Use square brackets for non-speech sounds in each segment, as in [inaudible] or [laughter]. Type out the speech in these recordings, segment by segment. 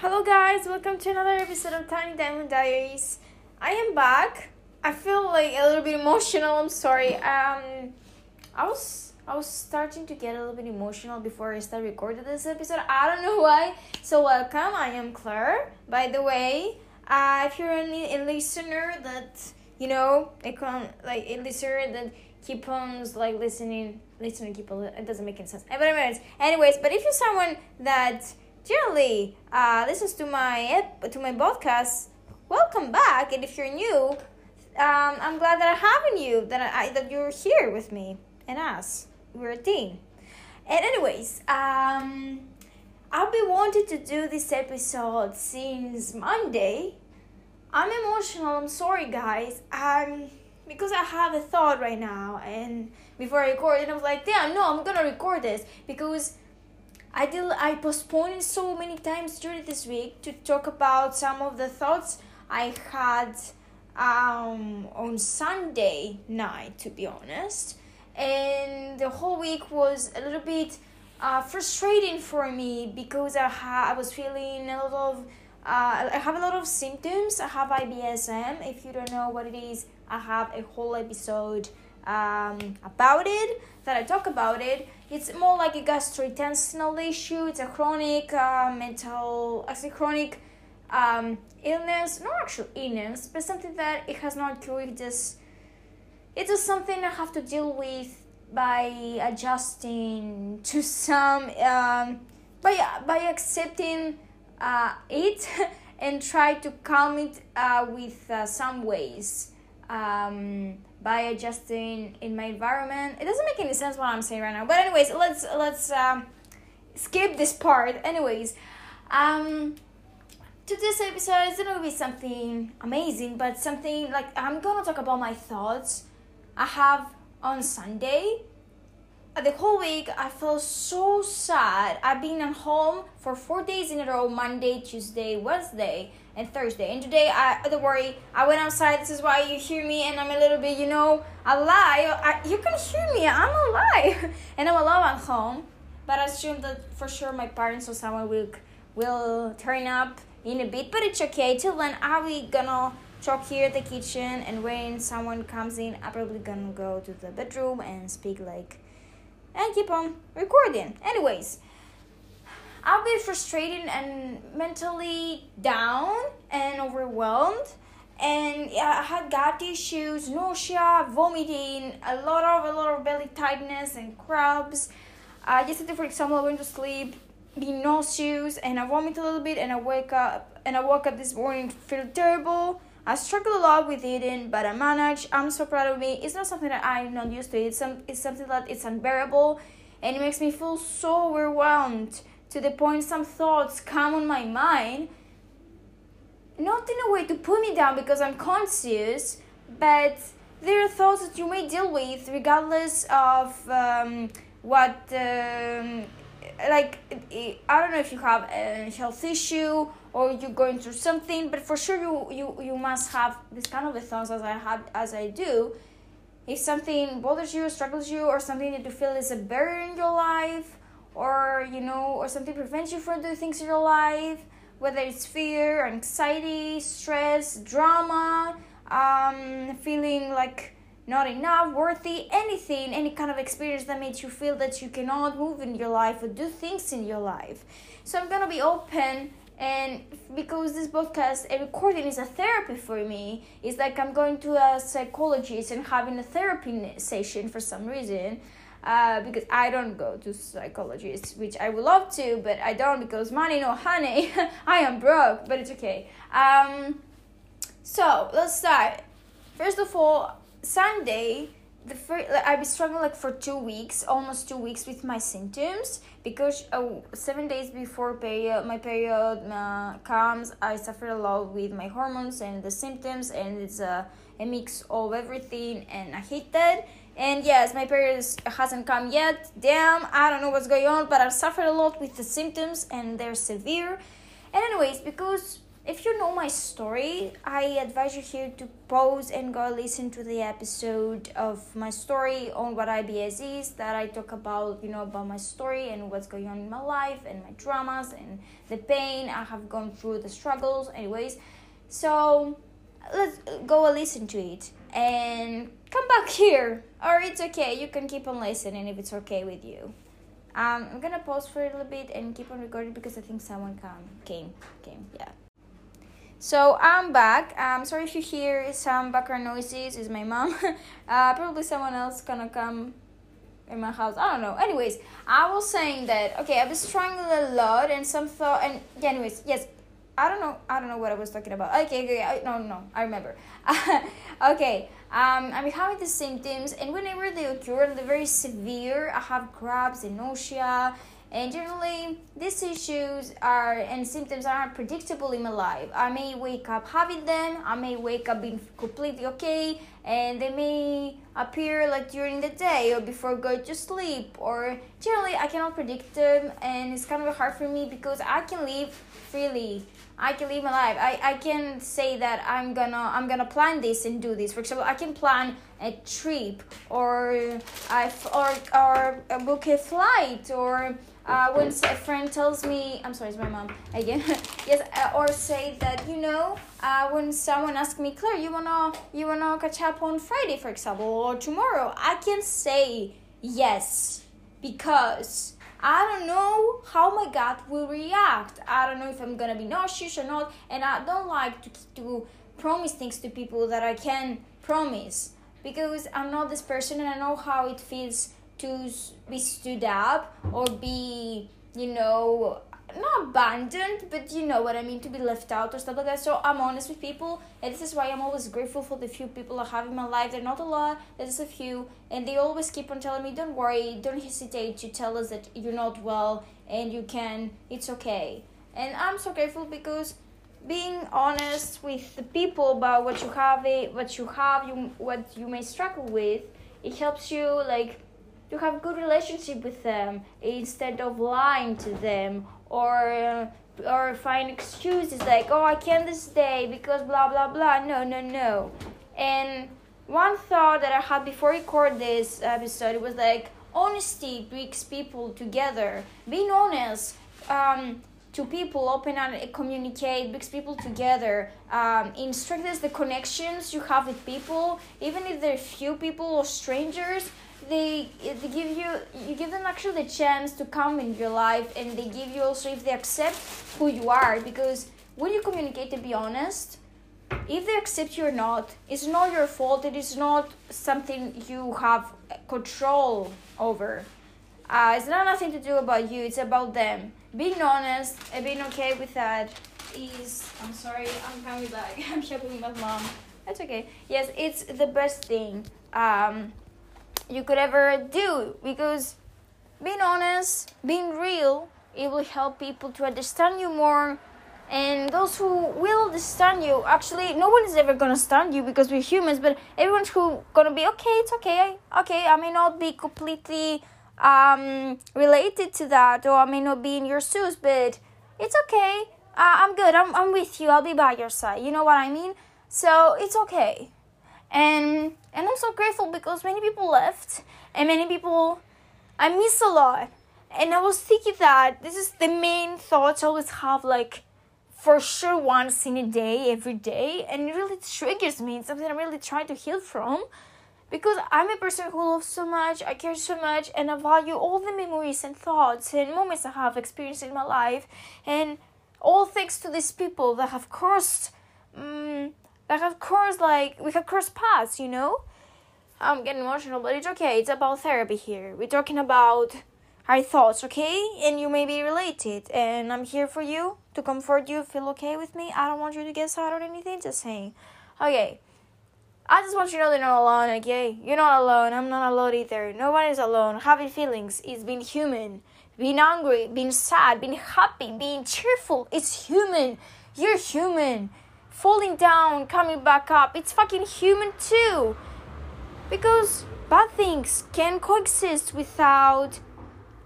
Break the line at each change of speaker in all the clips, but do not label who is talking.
Hello, guys, welcome to another episode of Tiny Diamond Diaries. I am back. I feel like a little bit emotional. I'm sorry. Um, I was I was starting to get a little bit emotional before I started recording this episode. I don't know why. So welcome. I am Claire. By the way, uh, if you're a, a listener that you know, a con like a listener that keep on like listening, listening keep on. It doesn't make any sense. But anyways, anyways, but if you're someone that generally uh, listens to my to my podcast, welcome back. And if you're new, um, I'm glad that I have you that I that you're here with me and us. We're a team. And anyways, um, I've been wanting to do this episode since Monday. I'm emotional. I'm sorry, guys. Um, because I have a thought right now, and before I record, and I was like, damn, no, I'm gonna record this because I did. I postponed so many times during this week to talk about some of the thoughts I had um, on Sunday night, to be honest, and the whole week was a little bit uh, frustrating for me because I ha- I was feeling a lot of uh, I have a lot of symptoms. I have IBSM. If you don't know what it is, I have a whole episode um, about it that I talk about it. It's more like a gastrointestinal issue. It's a chronic uh, mental, as a chronic um, illness, not actual illness, but something that it has not cured. Just it's just something I have to deal with by adjusting to some um, by by accepting uh, it [laughs] and try to calm it uh, with uh, some ways um, by adjusting in my environment. It doesn't make any sense what I'm saying right now, but anyways, let's let's um, skip this part. Anyways, um, today's episode is gonna be something amazing, but something like I'm gonna talk about my thoughts I have on Sunday the whole week I felt so sad. I've been at home for four days in a row Monday, Tuesday, Wednesday, and Thursday. And today, I don't worry, I went outside. This is why you hear me, and I'm a little bit, you know, alive. I, you can hear me, I'm alive. [laughs] and I'm alone at home. But I assume that for sure my parents or someone will, will turn up in a bit. But it's okay. Till then, are we gonna talk here at the kitchen? And when someone comes in, I'm probably gonna go to the bedroom and speak like and keep on recording. Anyways, I've been frustrated and mentally down and overwhelmed. And I had gut issues, nausea, vomiting, a lot of a lot of belly tightness and cramps. Uh, yesterday, for example, I went to sleep, being nauseous, and I vomit a little bit, and I wake up, and I woke up this morning feeling terrible. I struggle a lot with eating, but I manage. I'm so proud of me. It's not something that I'm not used to. It's some it's something that it's unbearable and it makes me feel so overwhelmed to the point some thoughts come on my mind. Not in a way to put me down because I'm conscious, but there are thoughts that you may deal with regardless of um, what um, like I don't know if you have a health issue or you're going through something, but for sure you you, you must have this kind of thoughts as I have as I do. If something bothers you, struggles you, or something that you feel is a barrier in your life, or you know, or something prevents you from doing things in your life, whether it's fear, anxiety, stress, drama, um, feeling like not enough, worthy, anything, any kind of experience that makes you feel that you cannot move in your life or do things in your life. So I'm gonna be open and because this podcast a recording is a therapy for me it's like i'm going to a psychologist and having a therapy session for some reason uh, because i don't go to psychologists which i would love to but i don't because money no honey [laughs] i am broke but it's okay um, so let's start first of all Sunday, the first I've been struggling like for two weeks, almost two weeks with my symptoms because uh, seven days before period, my period uh, comes, I suffer a lot with my hormones and the symptoms, and it's a, a mix of everything, and I hate that. And yes, my period hasn't come yet. Damn, I don't know what's going on, but I've suffered a lot with the symptoms, and they're severe. And anyways, because if you know my story, I advise you here to pause and go listen to the episode of my story on what IBS is that I talk about, you know, about my story and what's going on in my life and my dramas and the pain I have gone through, the struggles, anyways. So let's go listen to it and come back [laughs] here, or it's okay. You can keep on listening if it's okay with you. Um, I'm gonna pause for a little bit and keep on recording because I think someone come came came yeah. So I'm back. I'm sorry if you hear some background noises. It's my mom. [laughs] uh, probably someone else gonna come in my house. I don't know. Anyways, I was saying that okay, I was struggling a lot and some thought and anyways, yes. I don't know. I don't know what I was talking about. Okay, okay. I, no, no. I remember. [laughs] okay. Um, I'm having the symptoms, and whenever they occur, they're very severe. I have cramps and nausea and generally, these issues are and symptoms are unpredictable in my life. I may wake up having them, I may wake up being completely okay, and they may appear like during the day or before going to sleep. Or generally, I cannot predict them, and it's kind of hard for me because I can live freely. I can live my life. I, I can say that I'm gonna I'm gonna plan this and do this. For example, I can plan a trip or I or or book a flight or uh, when a friend tells me, I'm sorry, it's my mom again. [laughs] yes, uh, or say that you know, uh, when someone asks me, Claire, you wanna you wanna catch up on Friday, for example, or tomorrow, I can say yes because I don't know how my gut will react. I don't know if I'm gonna be nauseous or not, and I don't like to to promise things to people that I can promise because I'm not this person and I know how it feels to be stood up or be you know not abandoned but you know what i mean to be left out or stuff like that. So i'm honest with people and this is why i'm always grateful for the few people i have in my life. They're not a lot there's a few and they always keep on telling me don't worry don't hesitate to tell us that you're not well and you can it's okay. And i'm so grateful because being honest with the people about what you have what you have you what you may struggle with it helps you like to have good relationship with them instead of lying to them or or find excuses like oh I can't this day because blah blah blah. No no no. And one thought that I had before I record this episode was like honesty brings people together. Being honest um, to people, open and communicate, brings people together. Um, strengthens the connections you have with people, even if they're few people or strangers they they give you you give them actually the chance to come in your life and they give you also if they accept who you are because when you communicate to be honest if they accept you or not it's not your fault. It is not something you have control over. Uh, it's not nothing to do about you. It's about them. Being honest and being okay with that is i'm sorry i'm coming back. [laughs] I'm helping my mom. That's okay. Yes it's the best thing. Um, you could ever do because being honest, being real, it will help people to understand you more. And those who will understand you, actually, no one is ever gonna understand you because we're humans. But everyone's who gonna be okay. It's okay. Okay, I may not be completely um, related to that, or I may not be in your shoes, but it's okay. Uh, I'm good. I'm I'm with you. I'll be by your side. You know what I mean? So it's okay and and I'm so grateful because many people left and many people I miss a lot. And I was thinking that this is the main thoughts I always have like for sure once in a day, every day, and it really triggers me. It's something I'm really trying to heal from. Because I'm a person who loves so much, I care so much, and I value all the memories and thoughts and moments I have experienced in my life. And all thanks to these people that have crossed um, like of course like we have cross paths you know i'm getting emotional but it's okay it's about therapy here we're talking about our thoughts okay and you may be related and i'm here for you to comfort you feel okay with me i don't want you to get sad or anything just saying okay I just want you to know they're not alone, okay? You're not alone. I'm not alone either. Nobody's alone. Having feelings is being human. Being angry, being sad, being happy, being cheerful. It's human. You're human falling down, coming back up. It's fucking human too. Because bad things can coexist without.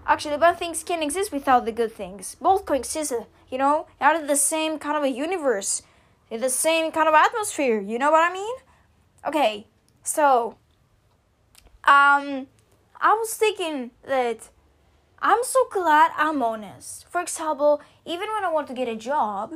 Actually, bad things can exist without the good things. Both coexist. you know, out of the same kind of a universe, in the same kind of atmosphere. You know what I mean? Okay, so um, I was thinking that I'm so glad I'm honest. For example, even when I want to get a job,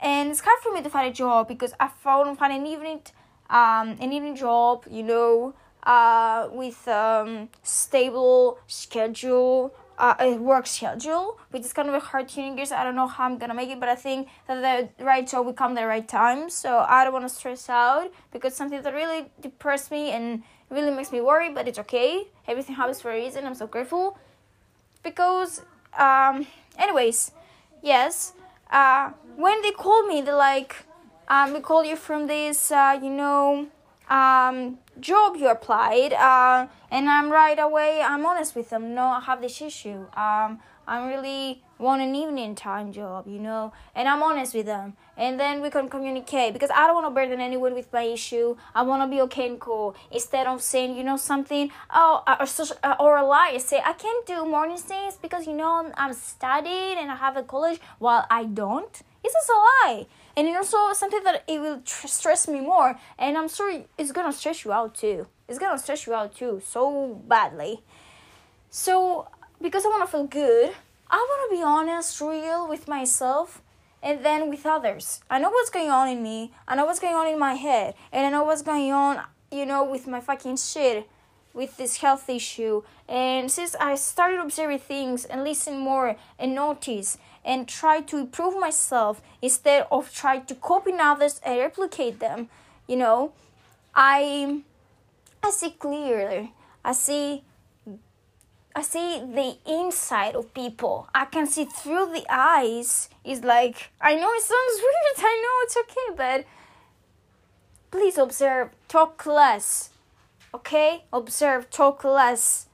and it's hard for me to find a job because I found find an evening um an evening job, you know, uh with um stable schedule uh, a work schedule, which is kind of a hard tuning gears. I don't know how I'm gonna make it, but I think that the right job will come the right time. So I don't want to stress out because something that really depressed me and really makes me worry, but it's okay. Everything happens for a reason. I'm so grateful because, um, anyways, yes. Uh, when they called me, they're like, um, we call you from this, uh, you know, um, job you applied, uh, and I'm right away. I'm honest with them. No, I have this issue. Um, I really want an evening time job, you know, and I'm honest with them. And then we can communicate because I don't want to burden anyone with my issue. I want to be okay and cool instead of saying, you know, something, oh, or, or a lie. Say I can't do morning things because you know I'm studying and I have a college while I don't. It's just a lie and it's also something that it will tr- stress me more and i'm sure it's gonna stress you out too it's gonna stress you out too so badly so because i want to feel good i want to be honest real with myself and then with others. I know what's going on in me. I know what's going on in my head. And i know what's going on you know with my fucking shit with this health issue. And since i started observing things and listen more and notice and try to improve myself instead of try to copy others and replicate them you know i i see clearly. I see i see the inside of people i can see through the eyes it's like i know it sounds [laughs] weird i know it's okay but please observe talk less okay observe talk less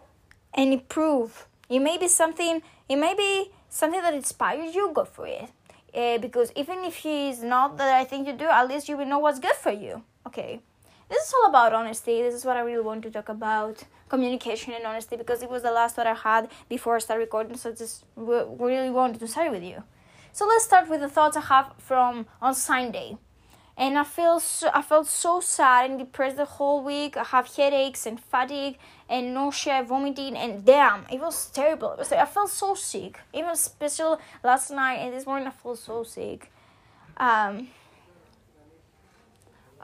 and improve it may be something it may be something that inspires you, go for it. Uh, because even if he's not the right thing to do, at least you will know what's good for you. Okay. This is all about honesty. This is what I really want to talk about communication and honesty because it was the last that I had before I started recording. So just really wanted to share with you. So let's start with the thoughts I have from on Sunday and I feel so, I felt so sad and depressed the whole week. I have headaches and fatigue and nausea, vomiting, and damn, it was terrible. It was, I felt so sick. Even special last night and this morning, I felt so sick. Um.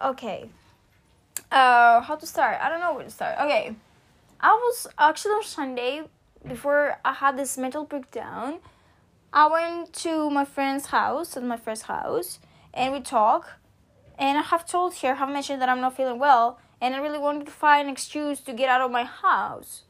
Okay. Uh, how to start? I don't know where to start. Okay, I was actually on Sunday before I had this mental breakdown. I went to my friend's house, at my friend's house, and we talked and I have told her, I have mentioned that I'm not feeling well, and I really wanted to find an excuse to get out of my house.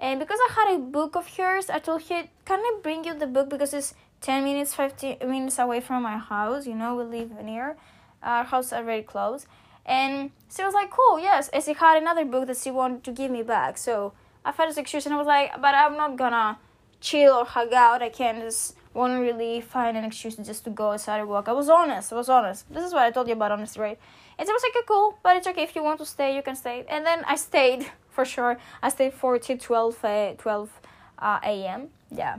And because I had a book of hers, I told her, Can I bring you the book? Because it's 10 minutes, 15 minutes away from my house. You know, we live near. Our house are very close. And she was like, Cool, yes. And she had another book that she wanted to give me back. So I found this excuse and I was like, But I'm not gonna chill or hug out. I can't just won't really find an excuse just to go outside and walk. I was honest. I was honest. This is what I told you about honesty, right? And it was like, okay, cool, but it's okay. If you want to stay, you can stay. And then I stayed [laughs] for sure. I stayed for till 12, uh, 12 uh, a.m. Yeah,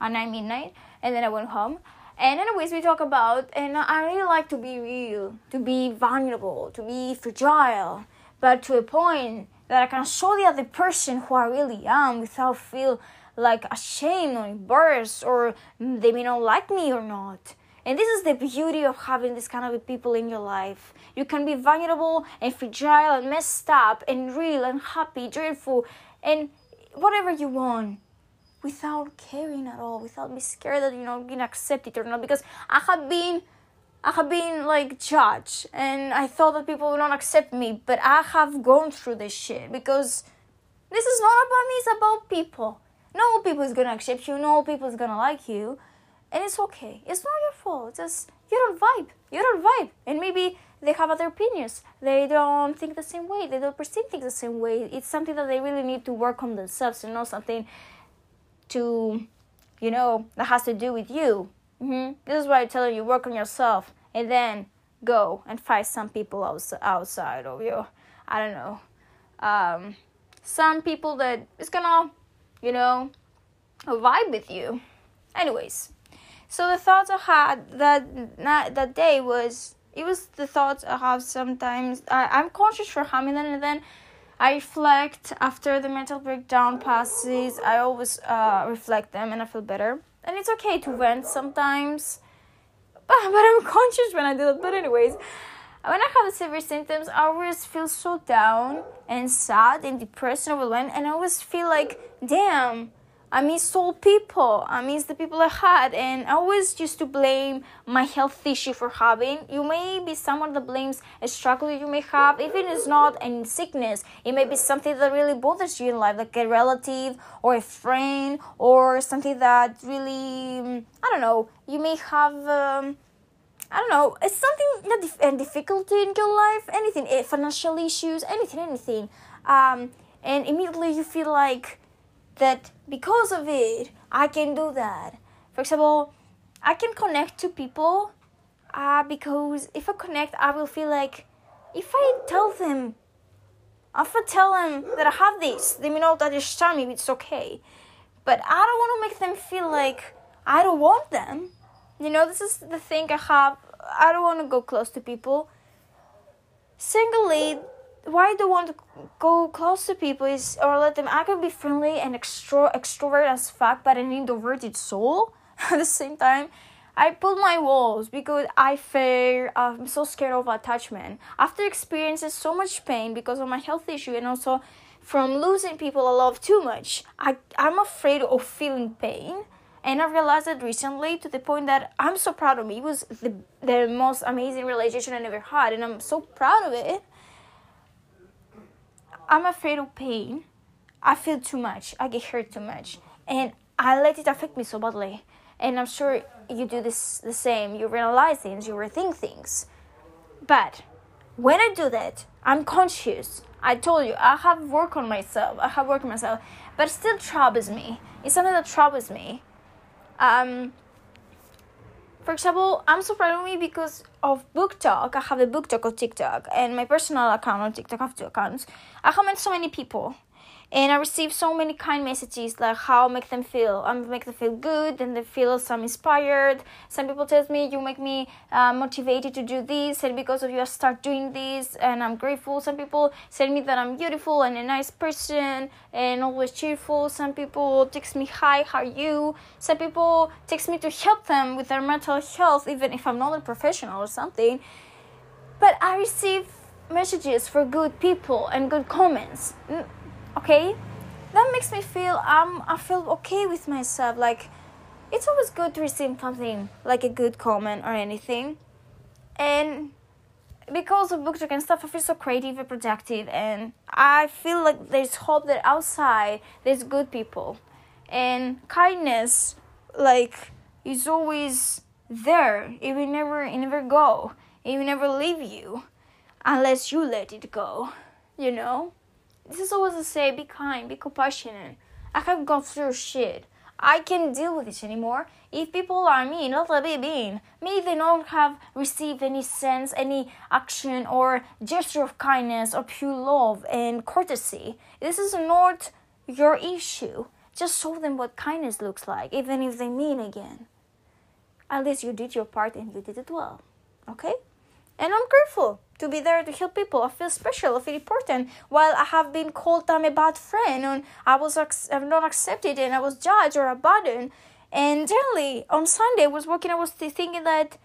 at 9 midnight. And then I went home. And anyways, we talk about, and I really like to be real, to be vulnerable, to be fragile, but to a point that I can show the other person who I really am without feel like ashamed or embarrassed or they may not like me or not. And this is the beauty of having this kind of people in your life. You can be vulnerable and fragile and messed up and real and happy, joyful, and whatever you want without caring at all, without being scared that you're not being accepted or not. Because I have been I have been like judged and I thought that people would not accept me, but I have gone through this shit because this is not about me, it's about people. No people is gonna accept you, no people is gonna like you, and it's okay. It's not your fault. It's just you don't vibe. You don't vibe, and maybe they have other opinions. They don't think the same way. They don't perceive things the same way. It's something that they really need to work on themselves, and not something to, you know, that has to do with you. Mm-hmm. This is why I tell you, work on yourself, and then go and find some people outs- outside of you. I don't know. Um, some people that is gonna you know, vibe with you. Anyways, So the thoughts I had that night, that day was it was the thoughts I have sometimes. I, I'm conscious for many, and then I reflect after the mental breakdown passes. I always uh, reflect them, and I feel better. And it's okay to vent sometimes, [laughs] but, but I'm conscious when I do it. But anyways, when I have the severe symptoms, I always feel so down and sad and depressed and overwhelmed, and I always feel like, damn I miss old people. I miss the people I had, and I always used to blame my health issue for having. You may be someone that blames a struggle you may have, even if it's not a sickness. It may be something that really bothers you in life, like a relative or a friend or something that really, I don't know. You may have. Um, I don't know, it's something that dif- a difficulty in your life, anything, eh, financial issues, anything, anything. Um, and immediately you feel like that because of it, I can do that. For example, I can connect to people uh, because if I connect, I will feel like if I tell them, if I tell them that I have this, they may not understand me, it's okay. But I don't want to make them feel like I don't want them. You know, this is the thing I have. I don't want to go close to people. Secondly, why I don't want to go close to people is or let them I can be friendly and extro extrovert as fuck but an introverted soul [laughs] at the same time. I put my walls because I fear I'm so scared of attachment. After experiencing so much pain because of my health issue and also from losing people I love too much, I I'm afraid of feeling pain. And I realized it recently to the point that I'm so proud of me. It was the, the most amazing relationship I ever had, and I'm so proud of it I'm afraid of pain. I feel too much. I get hurt too much. And I let it affect me so badly. And I'm sure you do this the same. You realize things, you rethink things. But when I do that, I'm conscious. I told you, I have work on myself. I have work on myself. But still troubles me. It's something that troubles me. Um, for example, I'm so proud of me because of BookTok. I have a BookTok on TikTok and my personal account on TikTok. I have two accounts. I comment so many people and I receive so many kind messages like how make them feel. I make them feel good and they feel some inspired. Some people tell me you make me uh, motivated to do this and because of you I start doing this and I'm grateful. Some people tell me that I'm beautiful and a nice person and always cheerful. Some people text me hi, how are you? Some people text me to help them with their mental health even if I'm not a professional or something. But I receive messages for good people and good comments okay that makes me feel um i feel okay with myself like it's always good to receive something like a good comment or anything. And because of BookTok and stuff i feel so creative and productive and i feel like there's hope that outside there's good people. And kindness like is always there it will never it never go it will never leave you unless you let it go you know this is always to say be kind, be compassionate. I have gone through shit. I can't deal with this anymore. If people are mean, not let it be. Maybe they don't have received any sense, any action or gesture of kindness or pure love and courtesy. This is not your issue. Just show them what kindness looks like, even if they mean again. At least you did your part and you did it well. Okay? And I'm grateful to be there to help people. I feel special. I feel important. While I have been called I'm a bad friend and I was I'm not accepted and I was judged or abandoned. And generally on Sunday I was working. I was thinking that,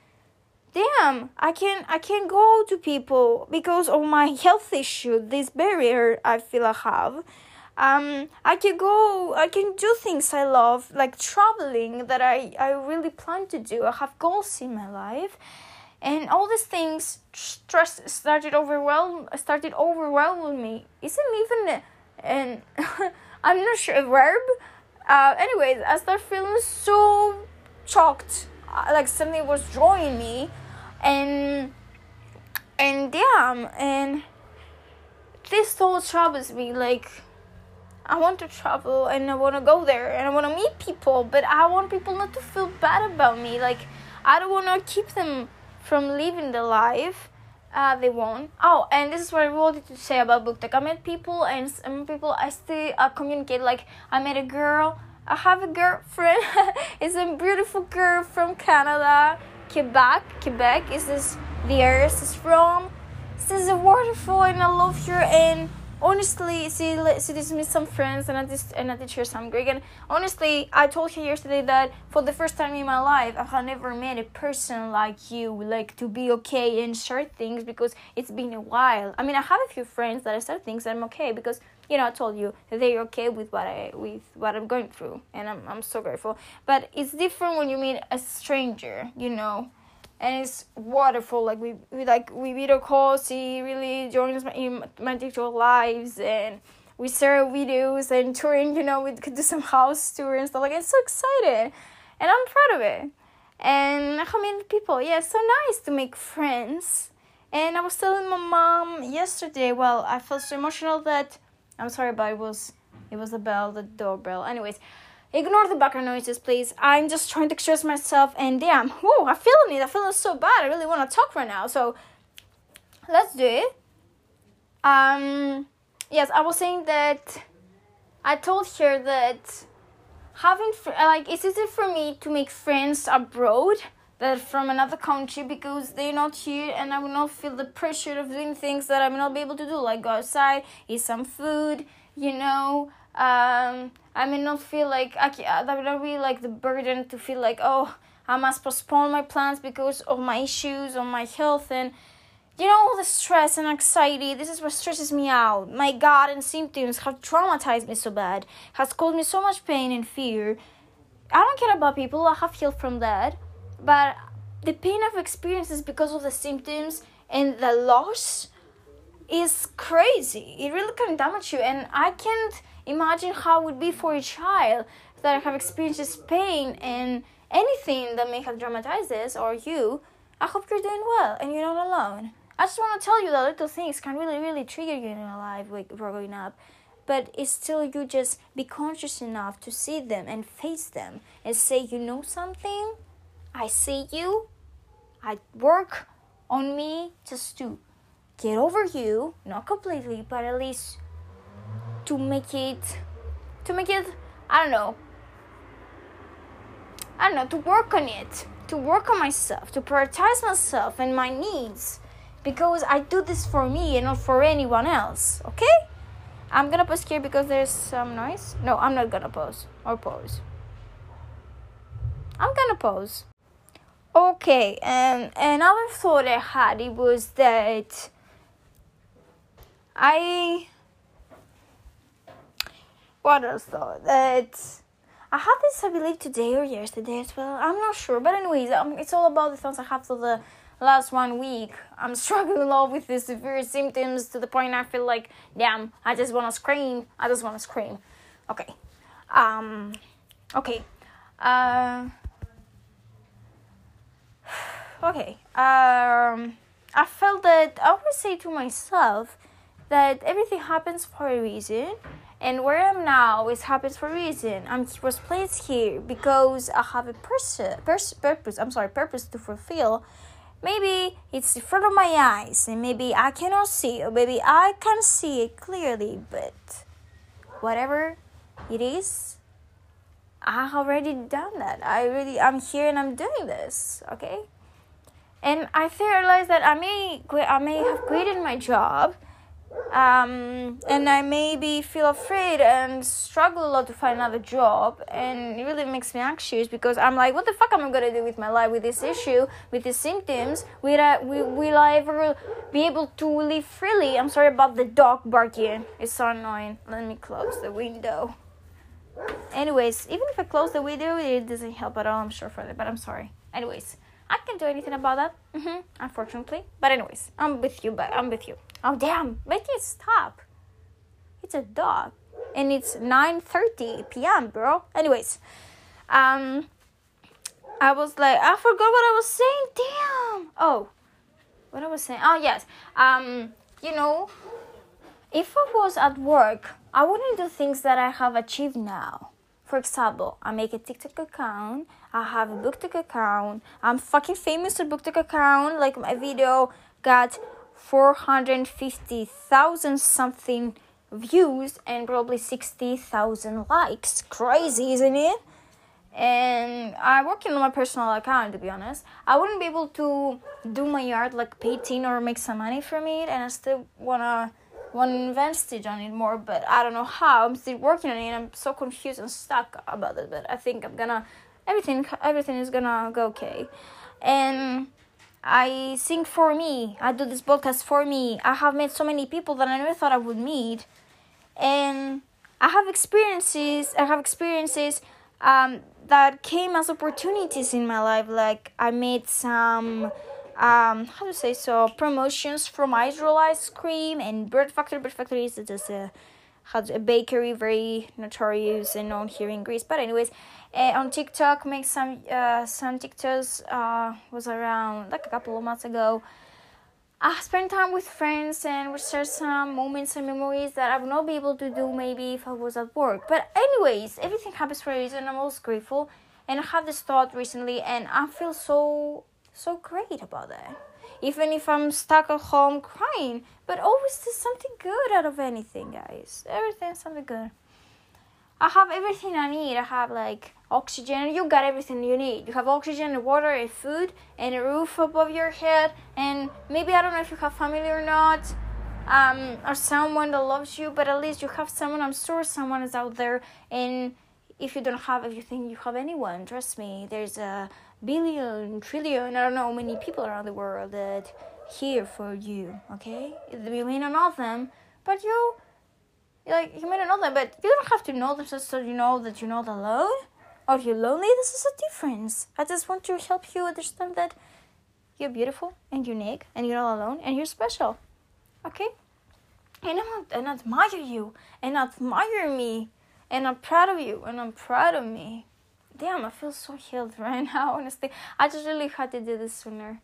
damn, I can I can't go to people because of my health issue. This barrier I feel I have. Um, I can go. I can do things I love, like traveling that I I really plan to do. I have goals in my life and all these things stress started overwhelm started overwhelming me. Isn't even and [laughs] i'm not sure a verb? Uh, anyways i start feeling so shocked. Uh, like something was drawing me. And and damn and this thought troubles me. Like I want to travel and I want to go there and I want to meet people, but I want people not to feel bad about me. Like, I don't want to keep them from living the life uh, they want. Oh, and this is what I wanted to say about BookTok. I met people, and some people I still uh, communicate. Like I met a girl I have a girlfriend. [laughs] it's a beautiful girl from Canada, Quebec. Quebec is this the area is from. This is a wonderful, and I love her. And honestly, she did me some friends, and I just and I share some Greek. And honestly, I told her yesterday that for the first time in my life, I have never met a person like you, like to be okay and share things because it's been a while. I mean, I have a few friends that I start things and I'm okay because you know I told you they're okay with what I with what I'm going through, and I'm I'm so grateful. But it's different when you meet a stranger, you know and it's wonderful. Like we, we like we video calls. She really joins my in my digital lives, and we share videos and touring. You know, we could do some house tour and stuff. Like it's so excited, and I'm proud of it. And how many people? Yeah, so nice to make friends. And I was telling my mom yesterday. Well, I felt so emotional that I'm sorry, but it was it was the bell, the doorbell. Anyways, Ignore the background noises, please. I'm just trying to express myself, and damn, whoa, I'm feeling it. I'm feeling so bad. I really want to talk right now. So let's do it. Um, yes, I was saying that I told her that having like it's easy for me to make friends abroad that from another country because they're not here and I will not feel the pressure of doing things that I will not be able to do, like go outside, eat some food, you know, um, I may not feel like I, would be like the burden to feel like oh I must postpone my plans because of my issues or my health and you know all the stress and anxiety. This is what stresses me out. My god and symptoms have traumatized me so bad has caused me so much pain and fear. I don't care about people i have healed from that. But the pain i've experienced is because of the symptoms and the loss is crazy. It really can damage you and i can't Imagine how it would be for a child that have experienced this pain and anything that may have dramatized this or you. I hope you're doing well and you're not alone. I just want to tell you that little things can really, really trigger you in your life growing up. But it's still you just be conscious enough to see them and face them and say, you know something? I see you. I work on me just to get over you, not completely, but at least to make it to make it I don't know. I don't know to work on it to work on myself to prioritize myself and my needs. Because I do this for me and not for anyone else okay? I'm gonna pause here because there's some noise. No I'm not gonna pause or pause I'm gonna pause okay and another thought I had it was that I what else though? That I had this, I believe, today or yesterday as well. I'm not sure, but anyways, um, it's all about the thoughts I have for the last one week. I'm struggling a lot with the severe symptoms to the point I feel like, damn, I just want to scream. I just want to scream. Okay. Um. Okay. Uh. [sighs] Okay. Um. I felt that I would say to myself that everything happens for a reason and where I am now is happens for a reason. I'm was placed here because I have a pers- pers- purpose. I'm sorry, purpose to fulfill. Maybe it's in front of my eyes, and maybe I cannot see, or maybe I can see it clearly. But whatever it is, I already done that. I really, I'm here and I'm doing this. Okay, and I realized that I may, I may have quitted my job um, and I maybe feel afraid and struggle a lot to find another job, and it really makes me anxious because I'm like, what the fuck am I gonna do with my life with this issue, with these symptoms? Will I, will, will I ever be able to live freely? I'm sorry about the dog barking, it's so annoying. Let me close the window. Anyways, even if I close the window, it doesn't help at all, I'm sure for that, but I'm sorry. Anyways, I can't do anything about that, mm-hmm, unfortunately. But anyways, I'm with you, but I'm with you. Oh damn, make it stop. It's a dog. And it's 9:30 p.m., bro. Anyways, um I was like I forgot what I was saying. Damn. Oh. What I was saying. Oh yes. Um you know, if I was at work, I wouldn't do things that I have achieved now. For example, I make a TikTok account, I have a BookTok account, I'm fucking famous at BookTok account, like my video got 450,000 something views and probably 60,000 likes. Crazy, isn't it? And I'm working on my personal account to be honest. I wouldn't be able to do my art like painting or make some money from it, and I still wanna want to invest it on it more, but I don't know how. I'm still working on it. I'm so confused and stuck about it, but I think I'm gonna everything everything is gonna go okay. And I sing for me. I do this podcast for me. I have met so many people that I never thought I would meet, and I have experiences. I have experiences um, that came as opportunities in my life. Like I made some um, how to say so promotions from Israel ice cream and Bird Factory. Bird Factory is just a a bakery very notorious and known here in Greece. But anyways, uh, on TikTok, make some uh, some TikToks uh, was around like a couple of months ago. I spent time with friends and we shared some moments and memories that I would not be able to do maybe if I was at work. But anyways, everything happens for a reason. I'm always grateful, and I had this thought recently, and I feel so so great about that. Even if I'm stuck at home crying, but always there's something good out of anything, guys. Everything's something good. I have everything I need. I have like oxygen. You got everything you need. You have oxygen, and water, and food, and a roof above your head. And maybe I don't know if you have family or not, um, or someone that loves you, but at least you have someone. I'm sure someone is out there. And if you don't have everything, you have anyone. Trust me. There's a billion, trillion, I don't know, how many people around the world that here for you. Okay, you may not know them, but you like you may not know them, but you don't have to know them just so you know that you're not alone or you're lonely. This is a difference. I just want to help you understand that you're beautiful and unique and you're not alone and you're special. Okay? And I'm and I admire you and I admire me and I'm proud of you and I'm proud of me damn, I feel so healed [laughs] right now, honestly. I just really had to do this sooner.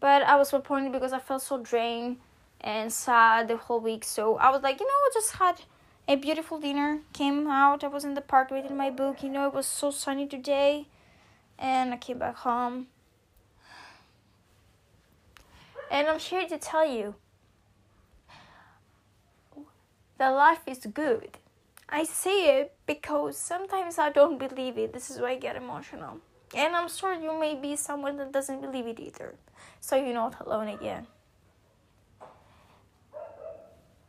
But I was disappointed because I felt so drained and sad the whole week. So I was like, you know, I just had a beautiful dinner, came out, I was in the park reading my book, you know, it was so sunny today. And I came back home. And I'm here to tell you that life is good I say it because sometimes I don't believe it. This is why I get emotional. And I'm sure you may be someone that doesn't believe it either. So you're not alone again.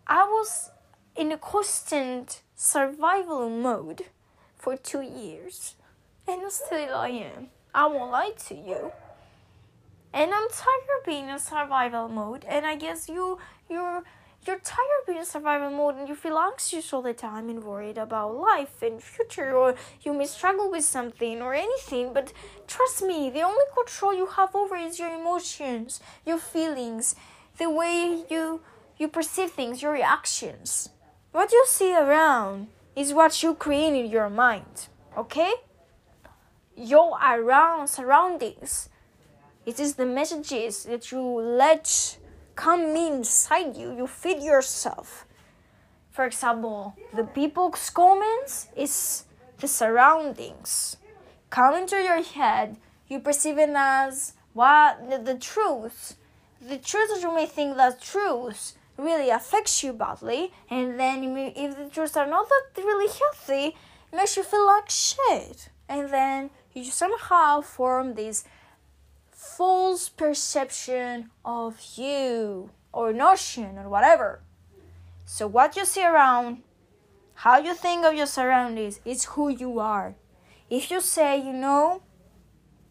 I was in a constant survival mode for two years. And still I am. I won't lie to you. And I'm tired of being in survival mode. And I guess you you're you're tired of being in survival mode and you feel anxious all the time and worried about life and future or you may struggle with something or anything but trust me the only control you have over is your emotions your feelings the way you you perceive things your reactions. What you see around is what you create in your mind okay? Your around surroundings. It is the messages that you let come inside you, you feed yourself. For example, the people's comments is the surroundings. Come into your head, you perceive it as what the, the truth. The truth that you may think that truth really affects you badly, and then if the truths are not that really healthy, it makes you feel like shit. And then you somehow form this false perception of you or notion or whatever. So, what you see around, how you think of your surroundings, is who you are. If you say, you know,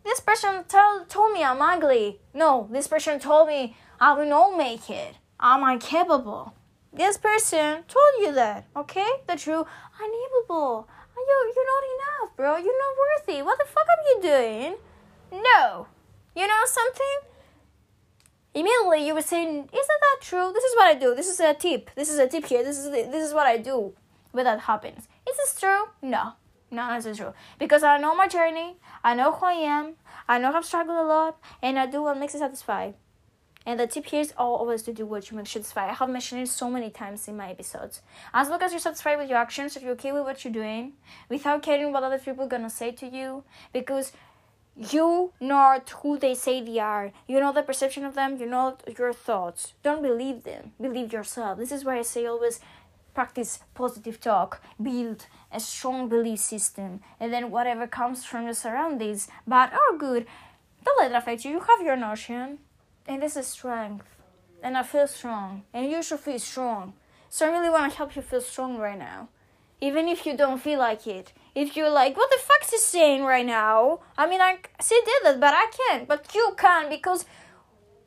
this person tell, told me I'm ugly. No, this person told me I will not make it. I'm incapable. This person told you that, okay? That you incapable. You, you're not enough, bro. You're not worthy. What the fuck are you doing? No, you know something? Immediately you would say, "Isn't that true? This is what I do. This is a tip. This is a tip here. This is this is what I do." When that happens, is this true? No, no, this is true. Because I know my journey. I know who I am. I know I've struggled a lot, and I do what makes me satisfied. And the tip here is always to do what you make satisfied. I have mentioned it so many times in my episodes. As long as you're satisfied with your actions, if you're okay with what you're doing, without caring what other people are gonna say to you, because you not who they say they are. You know the perception of them, you know your thoughts. Don't believe them. Believe yourself. This is why I say always practice positive talk, build a strong belief system, and then whatever comes from your surroundings, bad or good, don't let it affect you. You have your notion, and this is strength. And I feel strong, and you should feel strong. So I really want to help you feel strong right now, even if you don't feel like it. If you're like, what the fuck's he saying right now? I mean, I she did it, but I can't. But you can because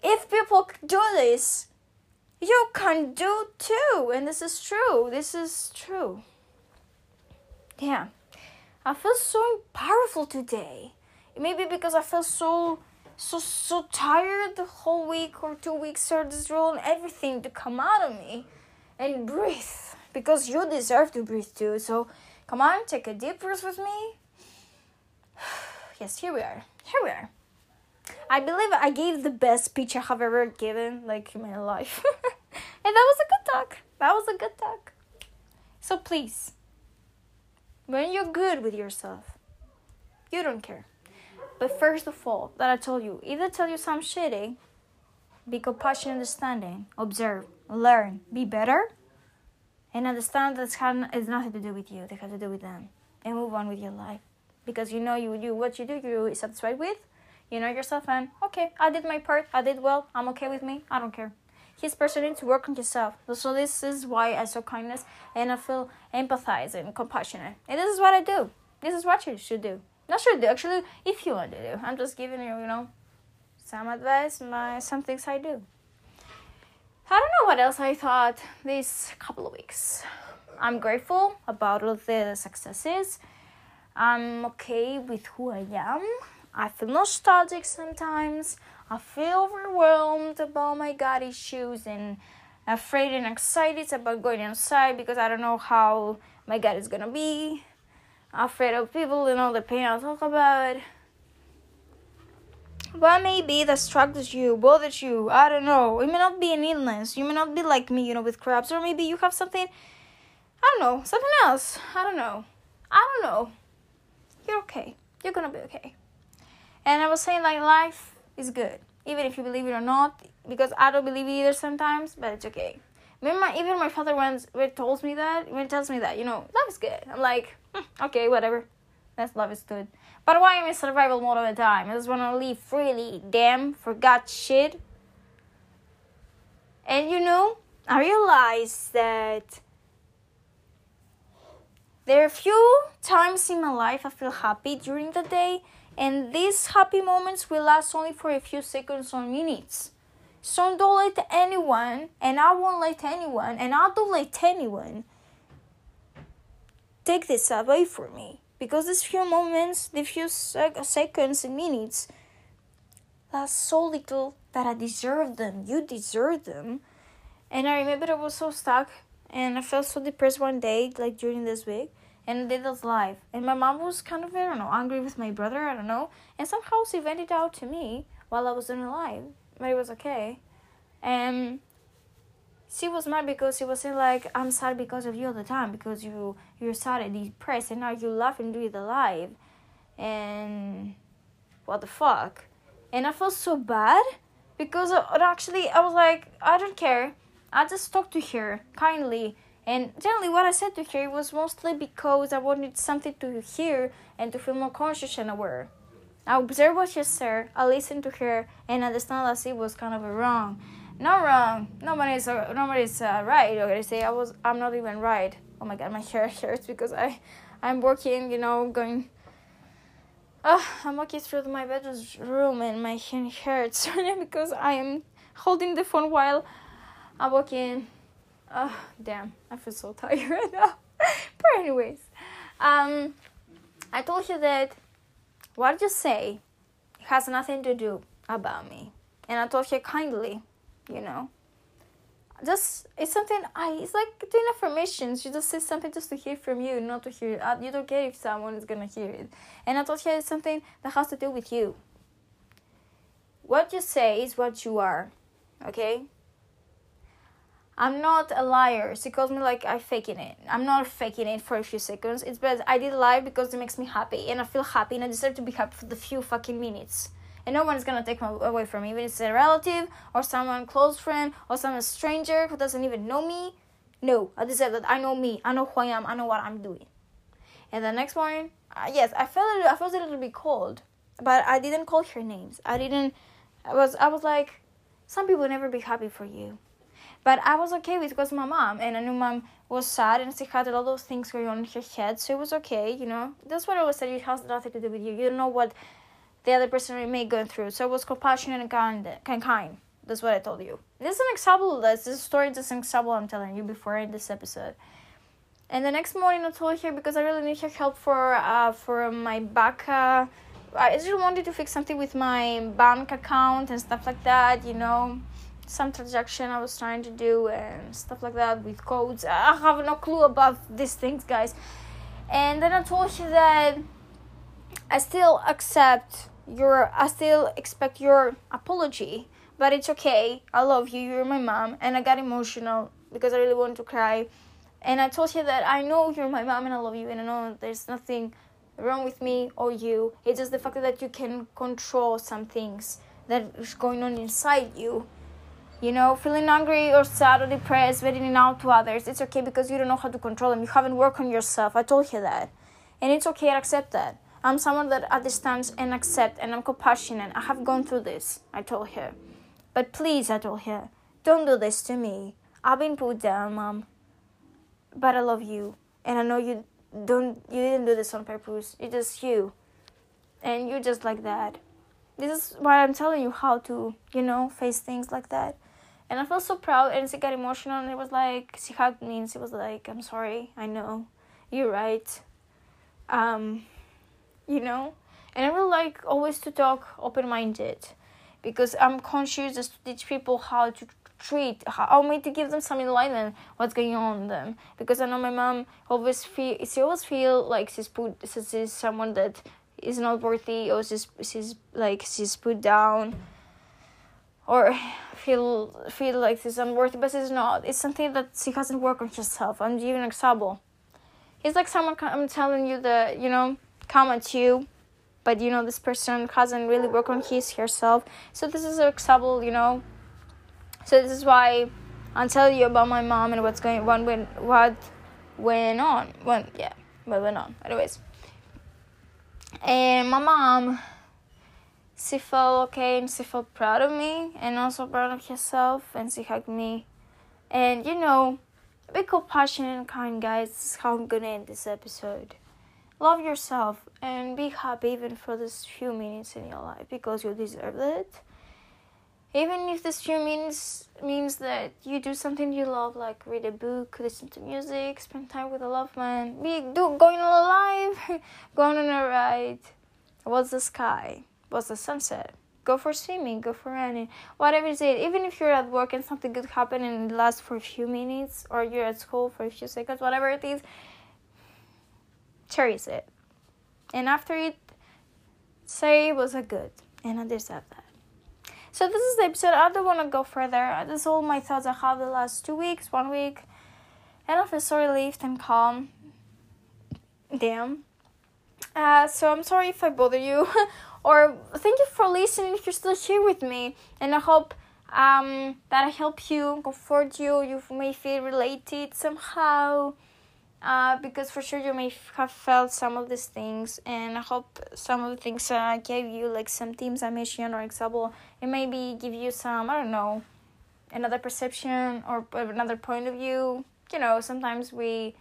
if people do this, you can do too. And this is true. This is true. Yeah. I feel so powerful today. Maybe because I feel so so so tired the whole week or two weeks or this role and everything to come out of me and breathe. Because you deserve to breathe too. So come on, take a deep breath with me. [sighs] yes, here we are. Here we are. I believe I gave the best speech I have ever given, like in my life. [laughs] and that was a good talk. That was a good talk. So please, when you're good with yourself, you don't care. But first of all, that I told you, either tell you some shitty, be compassionate, understanding, observe, learn, be better, and understand that it's nothing to do with you. They have to do with them, and move on with your life. Because you know you do what you do. You're satisfied with. You know yourself and okay i did my part i did well i'm okay with me i don't care. His person needs to work on yourself. So this is why i show kindness and i feel empathize and compassionate. And this is what i do. This is what you should do. Not should do actually if you want to do. I'm just giving you you know some advice my some things i do i don't know what else i thought these couple of weeks i'm grateful about all the successes i'm okay with who i am I feel nostalgic sometimes. I feel overwhelmed about my God issues and afraid and excited about going outside because I don't know how my God is gonna be. Afraid of people and all the pain I talk about. What may be that struggles you, bothers you, I don't know. It may not be an illness. You may not be like me, you know, with crabs, or maybe you have something, I don't know, something else. I don't know. I don't know. You're okay. You're gonna be okay. And I was saying like life is good, even if you believe it or not, because I don't believe it either sometimes, but it's okay. Even my even my father once told me that when he tells me that you know life is good. I'm like hm, okay whatever, that's love is good. But why am in survival mode all the time? I just want to live freely. Damn, forgot shit. And you know, I realized that there are few times in my life I feel happy during the day and these happy moments will last only for a few seconds or minutes. So don't let anyone, and I won't let anyone, and I don't let anyone take this away from me. Because these few moments, the few sec- seconds and minutes, last so little that I deserve them. You deserve them. And I remember I was so stuck and I felt so depressed one day, like during this week and did this live. And my mom was kind of, I don't know, angry with my brother, I don't know. And somehow she vented out to me while I was doing live. But it was okay. And she was mad because she was saying like, I'm sad because of you all the time, because you you're sad and depressed and now you laugh and do the live. And what the fuck? And I felt so bad because uh, actually I was like, I don't care. I just talked to her kindly and generally, what I said to her was mostly because I wanted something to hear and to feel more conscious and aware. I observed what she said, I listened to her, and understand that she was kind of wrong. Not wrong. Nobody's nobody's uh, right. Okay, say I was. I'm not even right. Oh my god, my [laughs] hair hurts because I, I'm working. You know, going. Uh, I'm walking through my bedroom room and my hand hurts [laughs] because I am holding the phone while I'm walking Oh, damn. I feel so [laughs] tired right now. but, anyways, um, I told you that what you say has nothing to do about me. And I told you kindly, you know. Just it's something I it's like doing affirmations. You just say something just to hear from you, not to hear. Uh, you don't care if someone is gonna hear it. And I told you it's something that has to do with you. What you say is what you are, okay? I'm not a liar. She calls me like I'm faking it. I'm not faking it for a few seconds. It's because I did lie because it makes me happy and I feel happy and I deserve to be happy for the few fucking minutes. And no one's gonna take me away from me, even if it's a relative or someone close friend or some stranger who doesn't even know me. No, I deserve that. I know me. I know who I am. I know what I'm doing. And the next morning, uh, yes, I felt a little, I felt a little bit cold, but I didn't call her names. I didn't. I was I was like, some people never be happy for you, but I was okay with because my mom and I knew mom was sad and she had a lot of things going on in her head, so it was okay. You know, that's what I was saying. It has nothing to do with you. You don't know what the other person may go through. So it was compassionate and kind, kind. That's what I told you. This is an example. This is a story. This is an example I'm telling you before in this episode. And the next morning I told her because I really need her help for uh for my back. Uh, I just wanted to fix something with my bank account and stuff like that. You know, some transaction I was trying to do and stuff like that with codes. I have no clue about these things, guys. And then I told her that I still accept your. I still expect your apology, but it's okay. I love you. You're my mom, and I got emotional because I really wanted to cry and I told her that I know you're my mom and I love you and I know there's nothing wrong with me or you. It's just the fact that you can control some things that is going on inside you. You know, feeling angry or sad or depressed, letting it out to others. It's okay because you don't know how to control them. You haven't worked on yourself. I told her that. And it's okay, I accept that. I'm someone that understands and accepts, and I'm compassionate. I have gone through this, I told her. But please, I told her, don't do this to me. I've been put down, mom but I love you, and I know you don't you didn't do this on purpose. It's just you, and you're just like that. This is why I'm telling you how to, you know, face things like that. And I felt so proud, and she got emotional, and it was like she hugged me, and she was like, "I'm sorry, I know, you're right." Um, you know, and I really like always to talk open minded, because I'm conscious just to teach people how to treat how me to give them some enlightenment what's going on in them. Because i know my mom always feel she always feel like she's put she's someone that is not worthy or she's she's like she's put down or feel feel like she's unworthy but she's not. It's something that she hasn't worked on herself. I'm giving an example. It's like someone i'm telling you that you know come at you but you know this person hasn't really worked on his herself so this is example you know so this is why I'll tell you about my mom and what's going on when what went on. When yeah, what went on. Anyways. And my mom she felt okay and she felt proud of me and also proud of herself and she hugged me. And you know, be compassionate and kind guys. This is how I'm gonna end this episode. Love yourself and be happy even for this few minutes in your life because you deserve it even if this few means means that you do something you love, like read a book, listen to music, spend time with a loved one, be do going on a live, [laughs] going on a ride, what's the sky, what's the sunset, go for swimming, go for running, whatever it is. Even if you're at work and something good happen and it lasts for a few minutes, or you're at school for a few seconds, whatever it is, cherish it. And after it, say it was a good, and I deserve that. So this is the episode. I don't want to go further. This is all my thoughts I have the last two weeks, one week, and I feel so relieved and calm. Damn. Uh, so I'm sorry if I bother you, [laughs] or thank you for listening if you're still here with me, and I hope um, that I help you, comfort you. You may feel related somehow uh, because for sure you may have felt some of these things and i hope some of the things i gave you like some themes i mentioned or example. It maybe give you some i don't know another perception or another point of view. You know sometimes we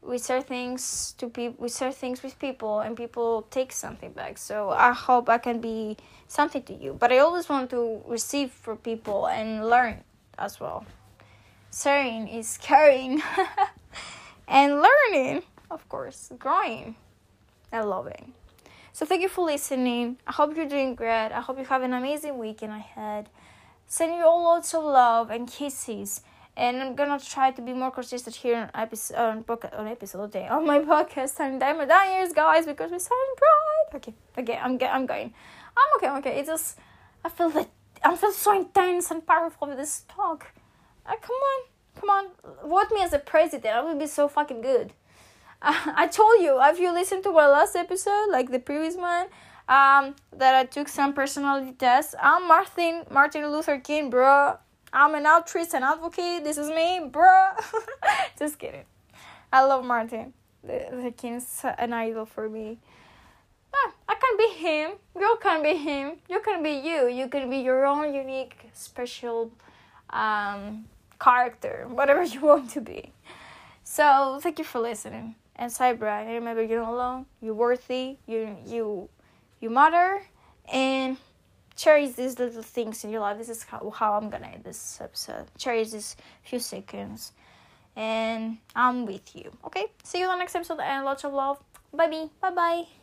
we share things to people we share things with people and people take something back. So i hope i can be something to you. But i always want to receive for people and learn as well. Sharing is caring [laughs] and learning, of course, growing and loving. So thank you for listening. I hope you're doing great. I hope you have an amazing weekend ahead. Send you all lots of love and kisses. And I'm gonna try to be more consistent here on episode on, podcast, on episode day on my [laughs] podcast and Diamond Dyers, guys, because we're starting bright. Okay, okay, I'm I'm going. I'm okay, I'm okay. It's just I feel that I feel so intense and powerful with this talk. Uh, come on, Come on, vote me as a president. I would be so fucking good. Uh, I told you, if you listened to my last episode, like the previous one, um, that I took some personality tests. I'm Martin Martin Luther King, bro. I'm an actress and advocate. This is me, bruh. [laughs] Just kidding. I love Martin. The, the king's an idol for me. Ah, I can be him. You can be him. You can be you. You can be your own unique, special um, character, whatever [laughs] you want to be. So thank you for listening. And Cybra, and remember you're not alone. You're worthy. You you you matter. And cherish these little things in your life. This is how, how I'm gonna end this episode. Cherish these few seconds. And I'm with you. Okay? See you in the next episode and lots of love. Bye bye. Bye bye.